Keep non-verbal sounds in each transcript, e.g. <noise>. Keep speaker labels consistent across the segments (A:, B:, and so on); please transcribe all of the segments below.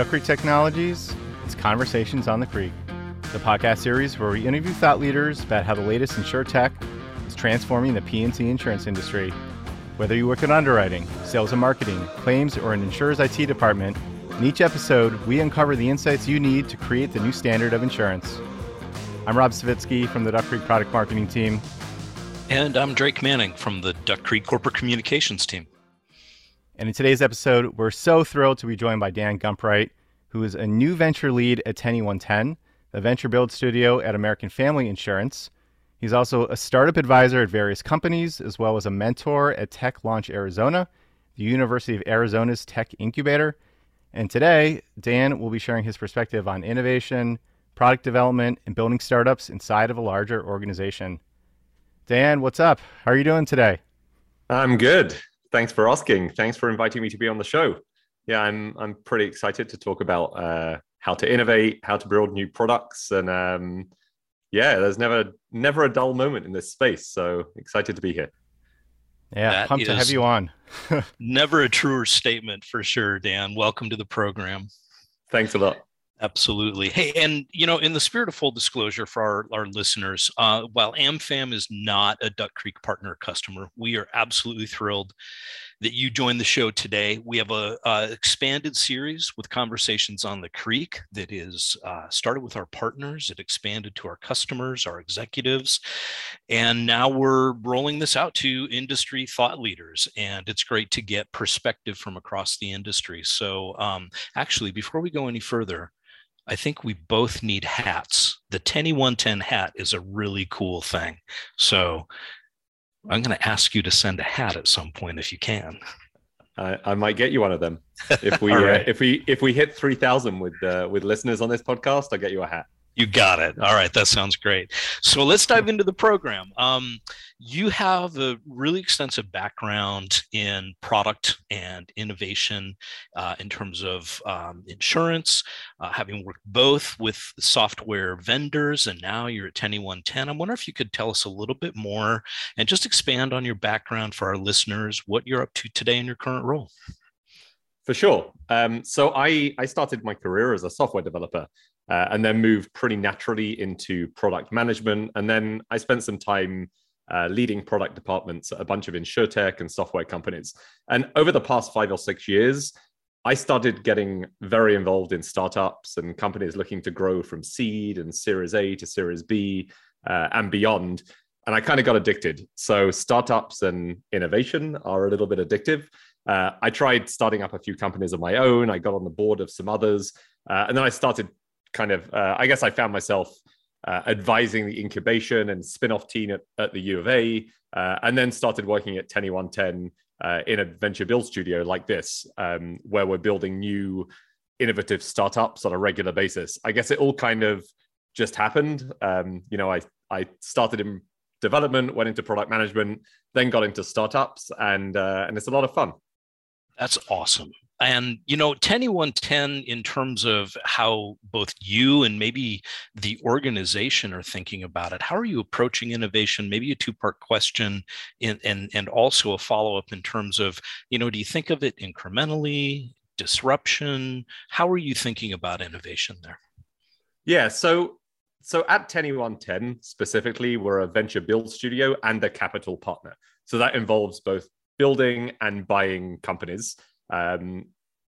A: Duck Creek Technologies, it's Conversations on the Creek, the podcast series where we interview thought leaders about how the latest insure tech is transforming the P&C insurance industry. Whether you work in underwriting, sales and marketing, claims, or an insurer's IT department, in each episode, we uncover the insights you need to create the new standard of insurance. I'm Rob Savitsky from the Duck Creek product marketing team.
B: And I'm Drake Manning from the Duck Creek corporate communications team.
A: And in today's episode, we're so thrilled to be joined by Dan Gumpright, who is a new venture lead at 10110, the venture build studio at American Family Insurance. He's also a startup advisor at various companies, as well as a mentor at Tech Launch Arizona, the University of Arizona's tech incubator. And today, Dan will be sharing his perspective on innovation, product development, and building startups inside of a larger organization. Dan, what's up? How are you doing today?
C: I'm good thanks for asking. Thanks for inviting me to be on the show. Yeah, I'm I'm pretty excited to talk about uh, how to innovate, how to build new products, and um, yeah, there's never never a dull moment in this space. So excited to be here.
A: Yeah, that pumped to have you on. <laughs>
B: never a truer statement for sure, Dan. Welcome to the program.
C: Thanks a lot.
B: Absolutely. Hey, and you know, in the spirit of full disclosure for our, our listeners, uh, while AmFam is not a Duck Creek partner customer, we are absolutely thrilled that you joined the show today. We have a, a expanded series with conversations on the creek that is uh, started with our partners. It expanded to our customers, our executives, and now we're rolling this out to industry thought leaders. And it's great to get perspective from across the industry. So, um, actually, before we go any further, I think we both need hats. The Tenny 110 hat is a really cool thing. So I'm going to ask you to send a hat at some point if you can.
C: I, I might get you one of them if we <laughs> right. uh, if we if we hit three thousand with uh, with listeners on this podcast. I'll get you a hat.
B: You got it. All right, that sounds great. So let's dive into the program. Um, you have a really extensive background in product and innovation uh, in terms of um, insurance, uh, having worked both with software vendors and now you're at 10110. I wonder if you could tell us a little bit more and just expand on your background for our listeners, what you're up to today in your current role.
C: For sure. Um, so I, I started my career as a software developer uh, and then moved pretty naturally into product management. And then I spent some time uh, leading product departments at a bunch of insurtech and software companies. And over the past five or six years, I started getting very involved in startups and companies looking to grow from seed and Series A to Series B uh, and beyond. And I kind of got addicted. So, startups and innovation are a little bit addictive. Uh, I tried starting up a few companies of my own. I got on the board of some others. Uh, and then I started kind of, uh, I guess I found myself uh, advising the incubation and spin-off team at, at the U of A, uh, and then started working at 10110 uh, in a venture build studio like this, um, where we're building new innovative startups on a regular basis. I guess it all kind of just happened. Um, you know, I I started in development, went into product management, then got into startups, and uh, and it's a lot of fun.
B: That's awesome. And you know, 10110 in terms of how both you and maybe the organization are thinking about it. How are you approaching innovation? Maybe a two-part question, in, and and also a follow-up in terms of you know, do you think of it incrementally, disruption? How are you thinking about innovation there?
C: Yeah, so so at 10110 specifically, we're a venture build studio and a capital partner. So that involves both building and buying companies. Um,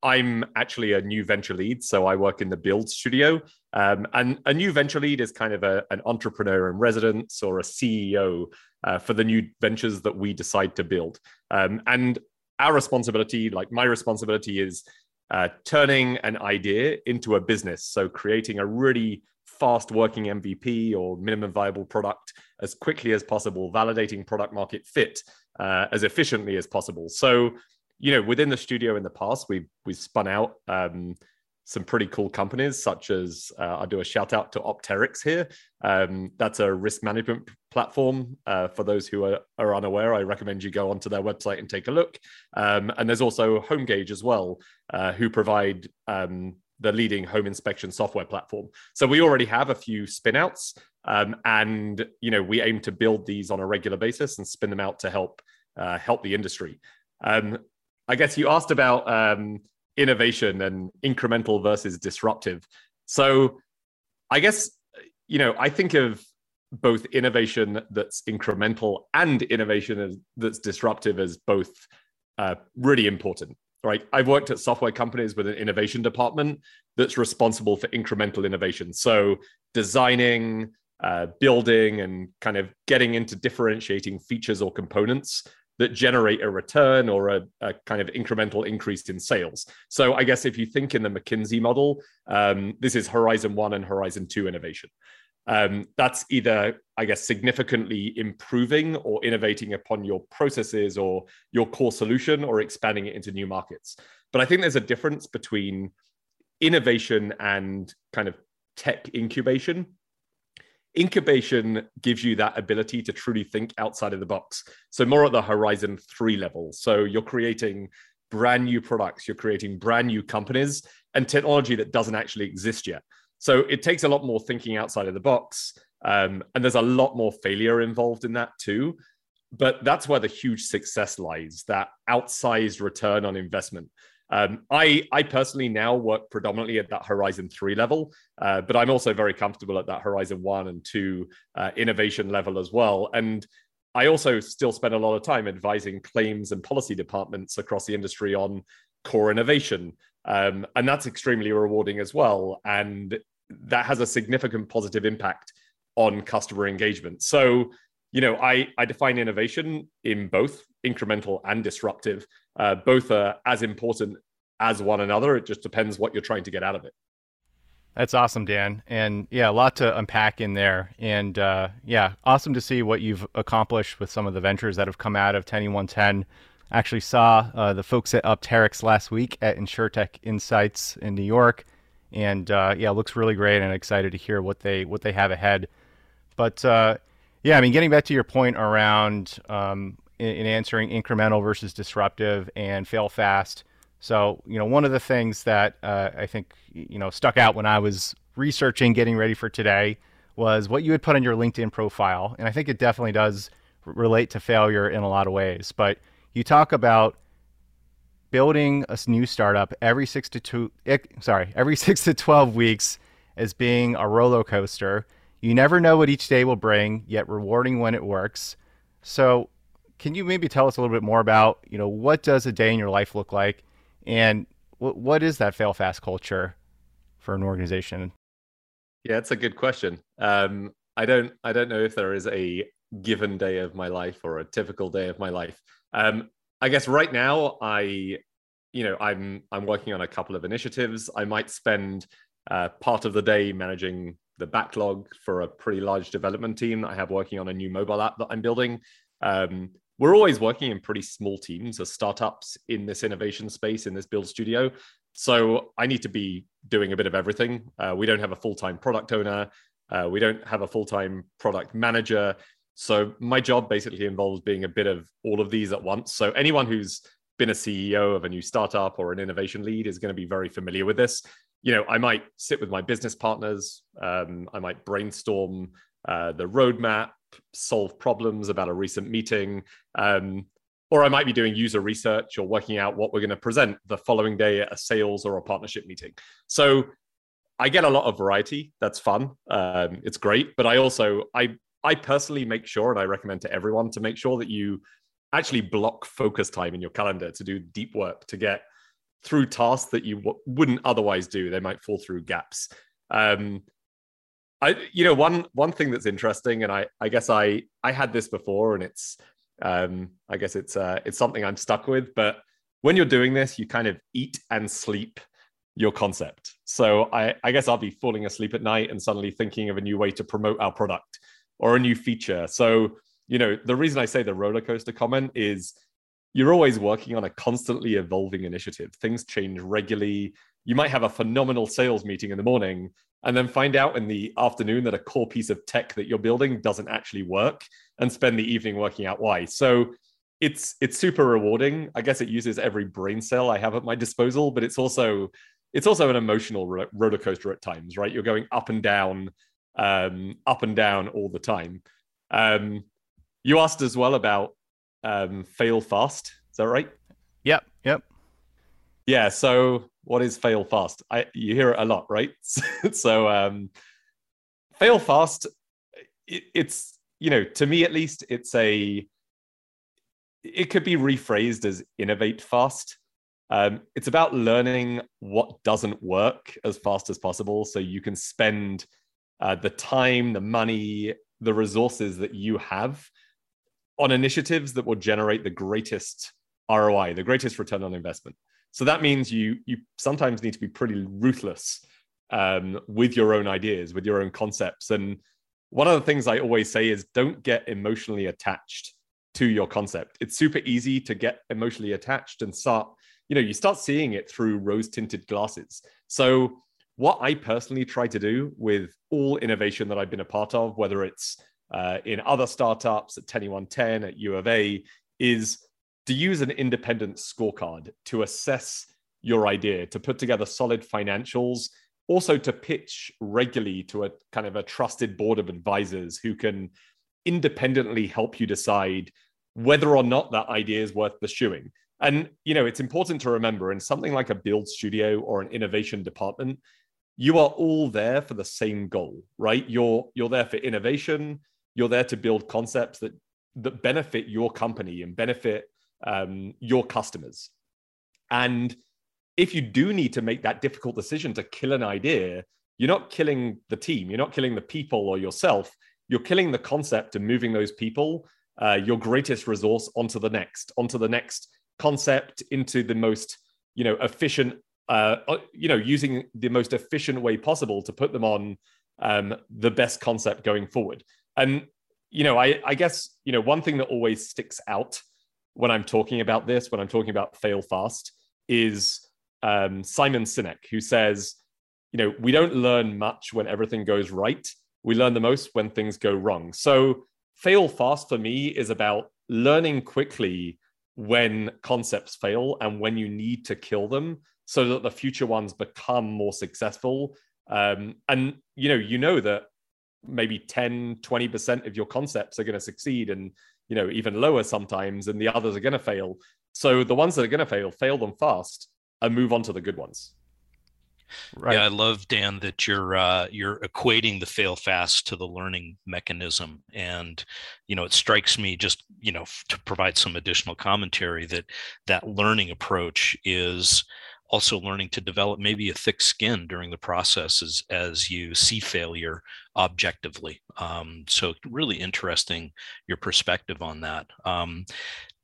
C: I'm actually a new venture lead, so I work in the build studio. Um, and a new venture lead is kind of a, an entrepreneur in residence or a CEO uh, for the new ventures that we decide to build. Um, and our responsibility, like my responsibility, is uh, turning an idea into a business. So creating a really fast working MVP or minimum viable product as quickly as possible, validating product market fit uh, as efficiently as possible. So you know, within the studio in the past, we've we've spun out um, some pretty cool companies, such as uh, I'll do a shout out to Opterix here. Um, that's a risk management platform. Uh, for those who are, are, unaware, I recommend you go onto their website and take a look. Um, and there's also HomeGauge as well, uh, who provide um, the leading home inspection software platform. So we already have a few spinouts, um, and you know we aim to build these on a regular basis and spin them out to help uh, help the industry. Um, I guess you asked about um, innovation and incremental versus disruptive. So I guess, you know, I think of both innovation that's incremental and innovation that's disruptive as both uh, really important right i've worked at software companies with an innovation department that's responsible for incremental innovation so designing uh, building and kind of getting into differentiating features or components that generate a return or a, a, kind of incremental increase in sales. So I guess if you think in the McKinsey model, um, this is Horizon One and Horizon Two innovation. Um, that's either, I guess, significantly improving or innovating upon your processes or your core solution or expanding it into new markets. But I think there's a difference between innovation and kind of tech incubation incubation gives you that ability to truly think outside of the box. So, more at the Horizon 3 level. So, you're creating brand new products, you're creating brand new companies and technology that doesn't actually exist yet. So, it takes a lot more thinking outside of the box. Um, and there's a lot more failure involved in that too. But that's where the huge success lies that outsized return on investment. Um, I, I personally now work predominantly at that Horizon 3 level, uh, but I'm also very comfortable at that Horizon 1 and 2 uh, innovation level as well. And I also still spend a lot of time advising claims and policy departments across the industry on core innovation. Um, and that's extremely rewarding as well. And that has a significant positive impact on customer engagement. So, you know, I, I define innovation in both incremental and disruptive. Uh, both are as important as one another. It just depends what you're trying to get out of it.
A: That's awesome, Dan. And yeah, a lot to unpack in there. And uh, yeah, awesome to see what you've accomplished with some of the ventures that have come out of 10110. Actually saw uh, the folks at Opterix last week at InsurTech Insights in New York, and uh, yeah, looks really great. And excited to hear what they what they have ahead. But uh, yeah, I mean, getting back to your point around um, in, in answering incremental versus disruptive and fail fast. So, you know, one of the things that uh, I think, you know, stuck out when I was researching, getting ready for today, was what you had put on your LinkedIn profile. And I think it definitely does relate to failure in a lot of ways. But you talk about building a new startup every six to two, eh, sorry, every <laughs> six to 12 weeks as being a roller coaster. You never know what each day will bring, yet rewarding when it works. So, can you maybe tell us a little bit more about, you know, what does a day in your life look like? And what what is that fail fast culture for an organization?
C: Yeah, it's a good question. Um, I don't I don't know if there is a given day of my life or a typical day of my life. Um, I guess right now I, you know, I'm I'm working on a couple of initiatives. I might spend uh, part of the day managing the backlog for a pretty large development team that I have working on a new mobile app that I'm building. Um, we're always working in pretty small teams as startups in this innovation space in this build studio so i need to be doing a bit of everything uh, we don't have a full-time product owner uh, we don't have a full-time product manager so my job basically involves being a bit of all of these at once so anyone who's been a ceo of a new startup or an innovation lead is going to be very familiar with this you know i might sit with my business partners um, i might brainstorm uh, the roadmap solve problems about a recent meeting. Um, or I might be doing user research or working out what we're going to present the following day at a sales or a partnership meeting. So I get a lot of variety. That's fun. Um, it's great. But I also, I, I personally make sure, and I recommend to everyone to make sure that you actually block focus time in your calendar to do deep work to get through tasks that you w- wouldn't otherwise do. They might fall through gaps. Um, I, you know, one one thing that's interesting, and I, I guess I, I had this before, and it's, um, I guess it's, uh, it's something I'm stuck with. But when you're doing this, you kind of eat and sleep your concept. So I, I guess I'll be falling asleep at night and suddenly thinking of a new way to promote our product or a new feature. So, you know, the reason I say the roller coaster comment is you're always working on a constantly evolving initiative. Things change regularly. You might have a phenomenal sales meeting in the morning and then find out in the afternoon that a core piece of tech that you're building doesn't actually work and spend the evening working out why. So it's it's super rewarding. I guess it uses every brain cell I have at my disposal, but it's also it's also an emotional ro- roller coaster at times, right? You're going up and down, um, up and down all the time. Um, you asked as well about um, fail fast. Is that right?
A: Yep. Yep.
C: Yeah. So what is fail fast? I you hear it a lot, right? <laughs> so um, fail fast. It, it's you know to me at least it's a it could be rephrased as innovate fast. Um, it's about learning what doesn't work as fast as possible so you can spend uh, the time, the money, the resources that you have on initiatives that will generate the greatest ROI, the greatest return on investment. So that means you you sometimes need to be pretty ruthless um, with your own ideas, with your own concepts. And one of the things I always say is don't get emotionally attached to your concept. It's super easy to get emotionally attached and start, you know, you start seeing it through rose tinted glasses. So, what I personally try to do with all innovation that I've been a part of, whether it's uh, in other startups at 10110 at U of A, is to use an independent scorecard to assess your idea, to put together solid financials, also to pitch regularly to a kind of a trusted board of advisors who can independently help you decide whether or not that idea is worth pursuing. And you know, it's important to remember in something like a build studio or an innovation department, you are all there for the same goal, right? You're you're there for innovation. You're there to build concepts that that benefit your company and benefit um, your customers. And if you do need to make that difficult decision to kill an idea, you're not killing the team, you're not killing the people or yourself you're killing the concept and moving those people, uh, your greatest resource, onto the next, onto the next concept, into the most, you know, efficient, uh, uh, you know, using the most efficient way possible to put them on um, the best concept going forward. And you know, I, I guess you know one thing that always sticks out when I'm talking about this, when I'm talking about fail fast, is um, Simon Sinek, who says, you know, we don't learn much when everything goes right we learn the most when things go wrong. So, fail fast for me is about learning quickly when concepts fail and when you need to kill them so that the future ones become more successful. Um, and you know, you know that maybe 10, 20% of your concepts are going to succeed and you know, even lower sometimes, and the others are going to fail. So the ones that are going to fail, fail them fast and move on to the good ones.
B: Right. Yeah, I love Dan that you're uh, you're equating the fail fast to the learning mechanism, and you know it strikes me just you know to provide some additional commentary that that learning approach is also learning to develop maybe a thick skin during the process as, as you see failure objectively. Um, so really interesting your perspective on that. Um,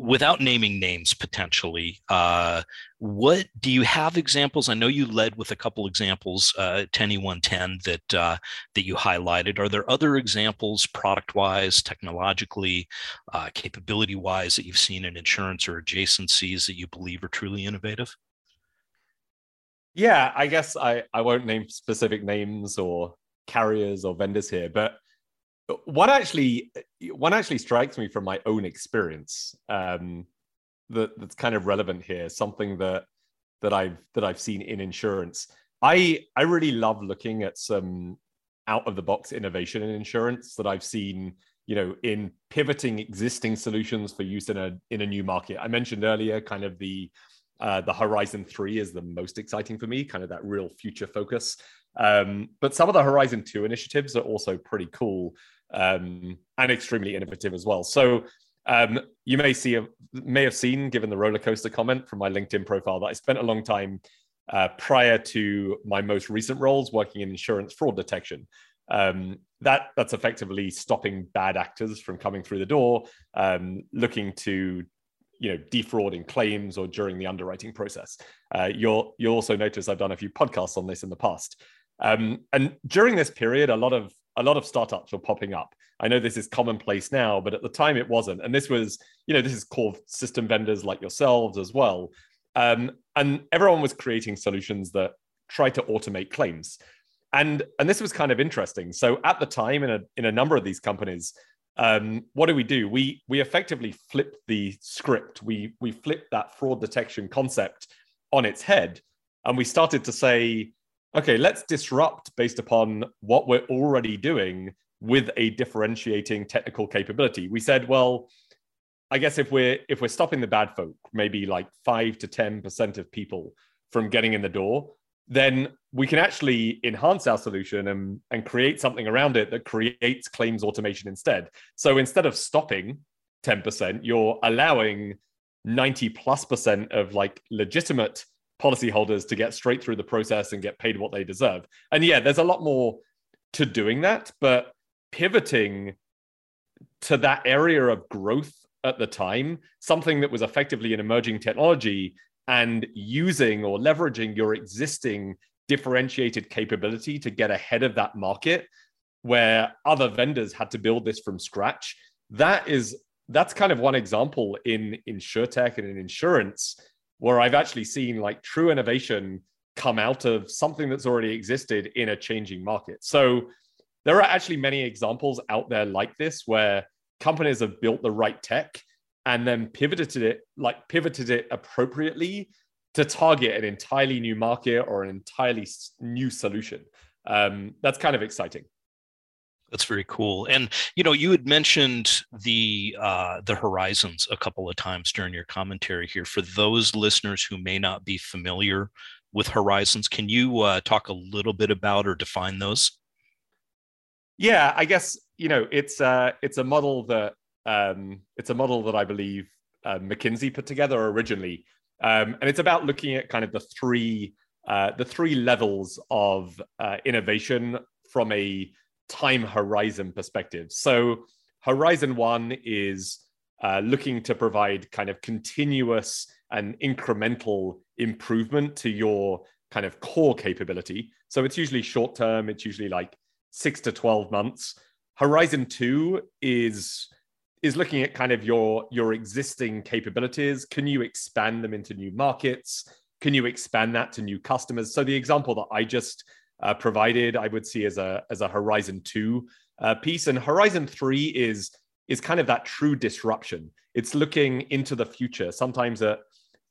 B: without naming names potentially uh, what do you have examples i know you led with a couple examples uh, 10110 that uh, that you highlighted are there other examples product wise technologically uh, capability wise that you've seen in insurance or adjacencies that you believe are truly innovative
C: yeah i guess i i won't name specific names or carriers or vendors here but one actually one actually strikes me from my own experience um, that, that's kind of relevant here something that that i've that i've seen in insurance. I i really love looking at some out of the box innovation in insurance that i've seen you know in pivoting existing solutions for use in a in a new market. I mentioned earlier kind of the uh, the horizon 3 is the most exciting for me kind of that real future focus um, but some of the horizon 2 initiatives are also pretty cool um, and extremely innovative as well. So um, you may see may have seen, given the roller coaster comment from my LinkedIn profile, that I spent a long time uh, prior to my most recent roles working in insurance fraud detection. Um, that that's effectively stopping bad actors from coming through the door, um, looking to you know defrauding claims or during the underwriting process. Uh, you'll you'll also notice I've done a few podcasts on this in the past. Um, and during this period, a lot of a lot of startups were popping up. I know this is commonplace now, but at the time it wasn't. And this was, you know, this is core system vendors like yourselves as well. Um, and everyone was creating solutions that try to automate claims. And, and this was kind of interesting. So at the time, in a, in a number of these companies, um, what do we do? We, we effectively flipped the script. We, we flipped that fraud detection concept on its head. And we started to say, okay, let's disrupt based upon what we're already doing with a differentiating technical capability. We said, well, I guess if we're if we're stopping the bad folk, maybe like five to ten percent of people from getting in the door, then we can actually enhance our solution and, and create something around it that creates claims automation instead. So instead of stopping 10%, you're allowing 90 plus percent of like legitimate policyholders to get straight through the process and get paid what they deserve. And yeah, there's a lot more to doing that, but pivoting to that area of growth at the time, something that was effectively an emerging technology, and using or leveraging your existing differentiated capability to get ahead of that market where other vendors had to build this from scratch. That is that's kind of one example in insurtech and in insurance where I've actually seen like true innovation come out of something that's already existed in a changing market. So there are actually many examples out there like this where companies have built the right tech and then pivoted it like pivoted it appropriately to target an entirely new market or an entirely new solution. Um, that's kind of exciting.
B: That's very cool. And you know, you had mentioned the uh, the horizons a couple of times during your commentary here. For those listeners who may not be familiar with horizons, can you uh, talk a little bit about or define those?
C: Yeah, I guess you know it's uh, it's a model that um, it's a model that I believe uh, McKinsey put together originally, um, and it's about looking at kind of the three uh, the three levels of uh, innovation from a time horizon perspective. So, Horizon One is uh, looking to provide kind of continuous and incremental improvement to your kind of core capability. So, it's usually short term, it's usually like six to 12 months. Horizon Two is is looking at kind of your your existing capabilities. Can you expand them into new markets? Can you expand that to new customers? So the example that i just uh, provided, I would see as a as a Horizon Two uh, piece, and Horizon Three is is kind of that true disruption. It's looking into the future, sometimes at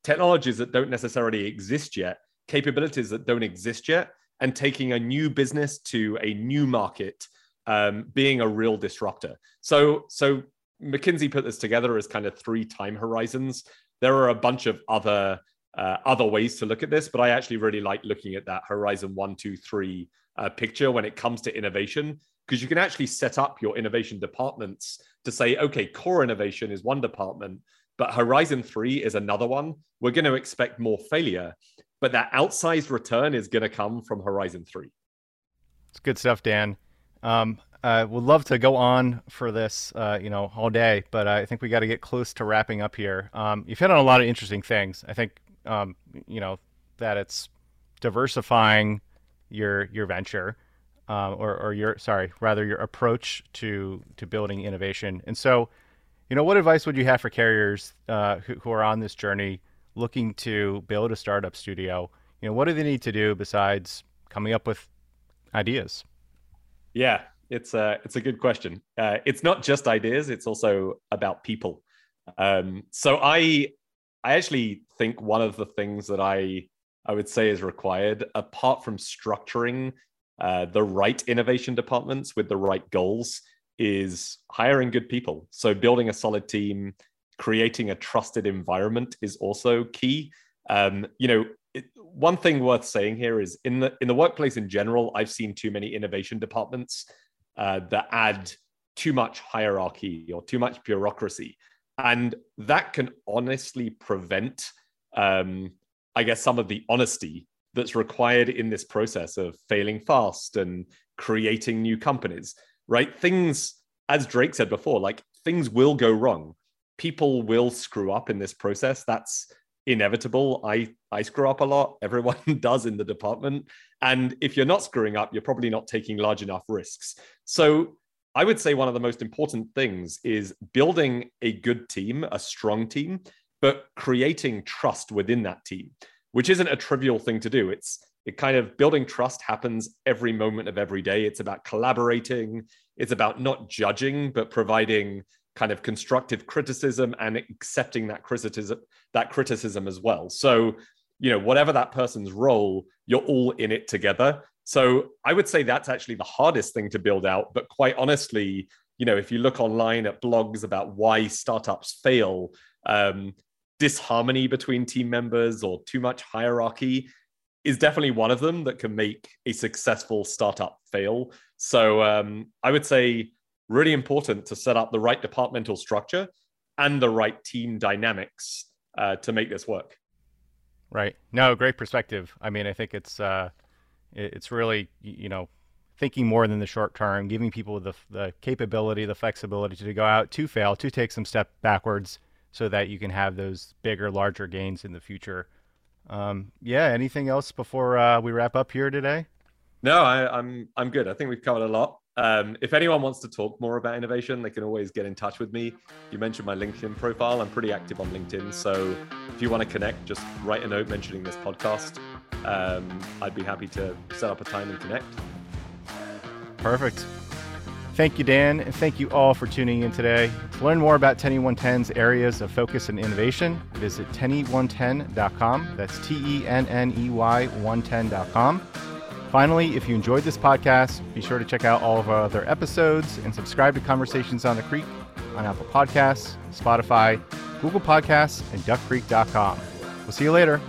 C: technologies that don't necessarily exist yet, capabilities that don't exist yet, and taking a new business to a new market, um, being a real disruptor. So so McKinsey put this together as kind of three time horizons. There are a bunch of other uh, other ways to look at this, but I actually really like looking at that horizon one, two, three uh, picture when it comes to innovation, because you can actually set up your innovation departments to say, okay, core innovation is one department, but horizon three is another one. We're going to expect more failure, but that outsized return is going to come from horizon three.
A: It's good stuff, Dan. Um, uh, would love to go on for this, uh, you know, all day, but I think we got to get close to wrapping up here. Um, you've hit on a lot of interesting things. I think um, you know, that it's diversifying your your venture, um, or or your sorry, rather your approach to to building innovation. And so, you know, what advice would you have for carriers uh, who, who are on this journey, looking to build a startup studio? You know, what do they need to do besides coming up with ideas?
C: Yeah, it's a it's a good question. Uh, it's not just ideas; it's also about people. Um, so I I actually think one of the things that I I would say is required, apart from structuring uh, the right innovation departments with the right goals, is hiring good people. So building a solid team, creating a trusted environment is also key. Um, you know, it, one thing worth saying here is in the in the workplace in general, I've seen too many innovation departments uh, that add too much hierarchy or too much bureaucracy. And that can honestly prevent um, i guess some of the honesty that's required in this process of failing fast and creating new companies right? Things as drake said before like things will go wrong. People will screw up in this process. That's inevitable. I i screw up a lot. <laughs> Everyone does in the department. And if you're not screwing up you're probably not taking large enough risks. So I would say one of the most important things is building a good team, a strong team, but creating trust within that team, which isn't a trivial thing to do. It's it kind of building trust happens every moment of every day. It's about collaborating, it's about not judging, but providing kind of constructive criticism and accepting that criticism that criticism as well. So, you know, whatever that person's role, you're all in it together so I would say that's actually the hardest thing to build out. But quite honestly, you know, if you look online at blogs about why startups fail, um, disharmony between team members or too much hierarchy is definitely one of them that can make a successful startup fail. So um, I would say really important to set up the right departmental structure and the right team dynamics uh, to make this work.
A: Right. No, great perspective. I mean, I think it's uh, it's really you know thinking more than the short term, giving people the the capability, the flexibility to go out to fail, to take some step backwards, so that you can have those bigger, larger gains in the future. Um, yeah. Anything else before uh, we wrap up here today?
C: No, I, I'm I'm good. I think we've covered a lot. Um, if anyone wants to talk more about innovation, they can always get in touch with me. You mentioned my LinkedIn profile. I'm pretty active on LinkedIn. So if you want to connect, just write a note mentioning this podcast. Um, I'd be happy to set up a time and connect.
A: Perfect. Thank you, Dan, and thank you all for tuning in today. To learn more about Tenny 110's areas of focus and innovation, visit tenny110.com. That's T E N N E Y 110.com. Finally, if you enjoyed this podcast, be sure to check out all of our other episodes and subscribe to Conversations on the Creek on Apple Podcasts, Spotify, Google Podcasts, and duckcreek.com. We'll see you later.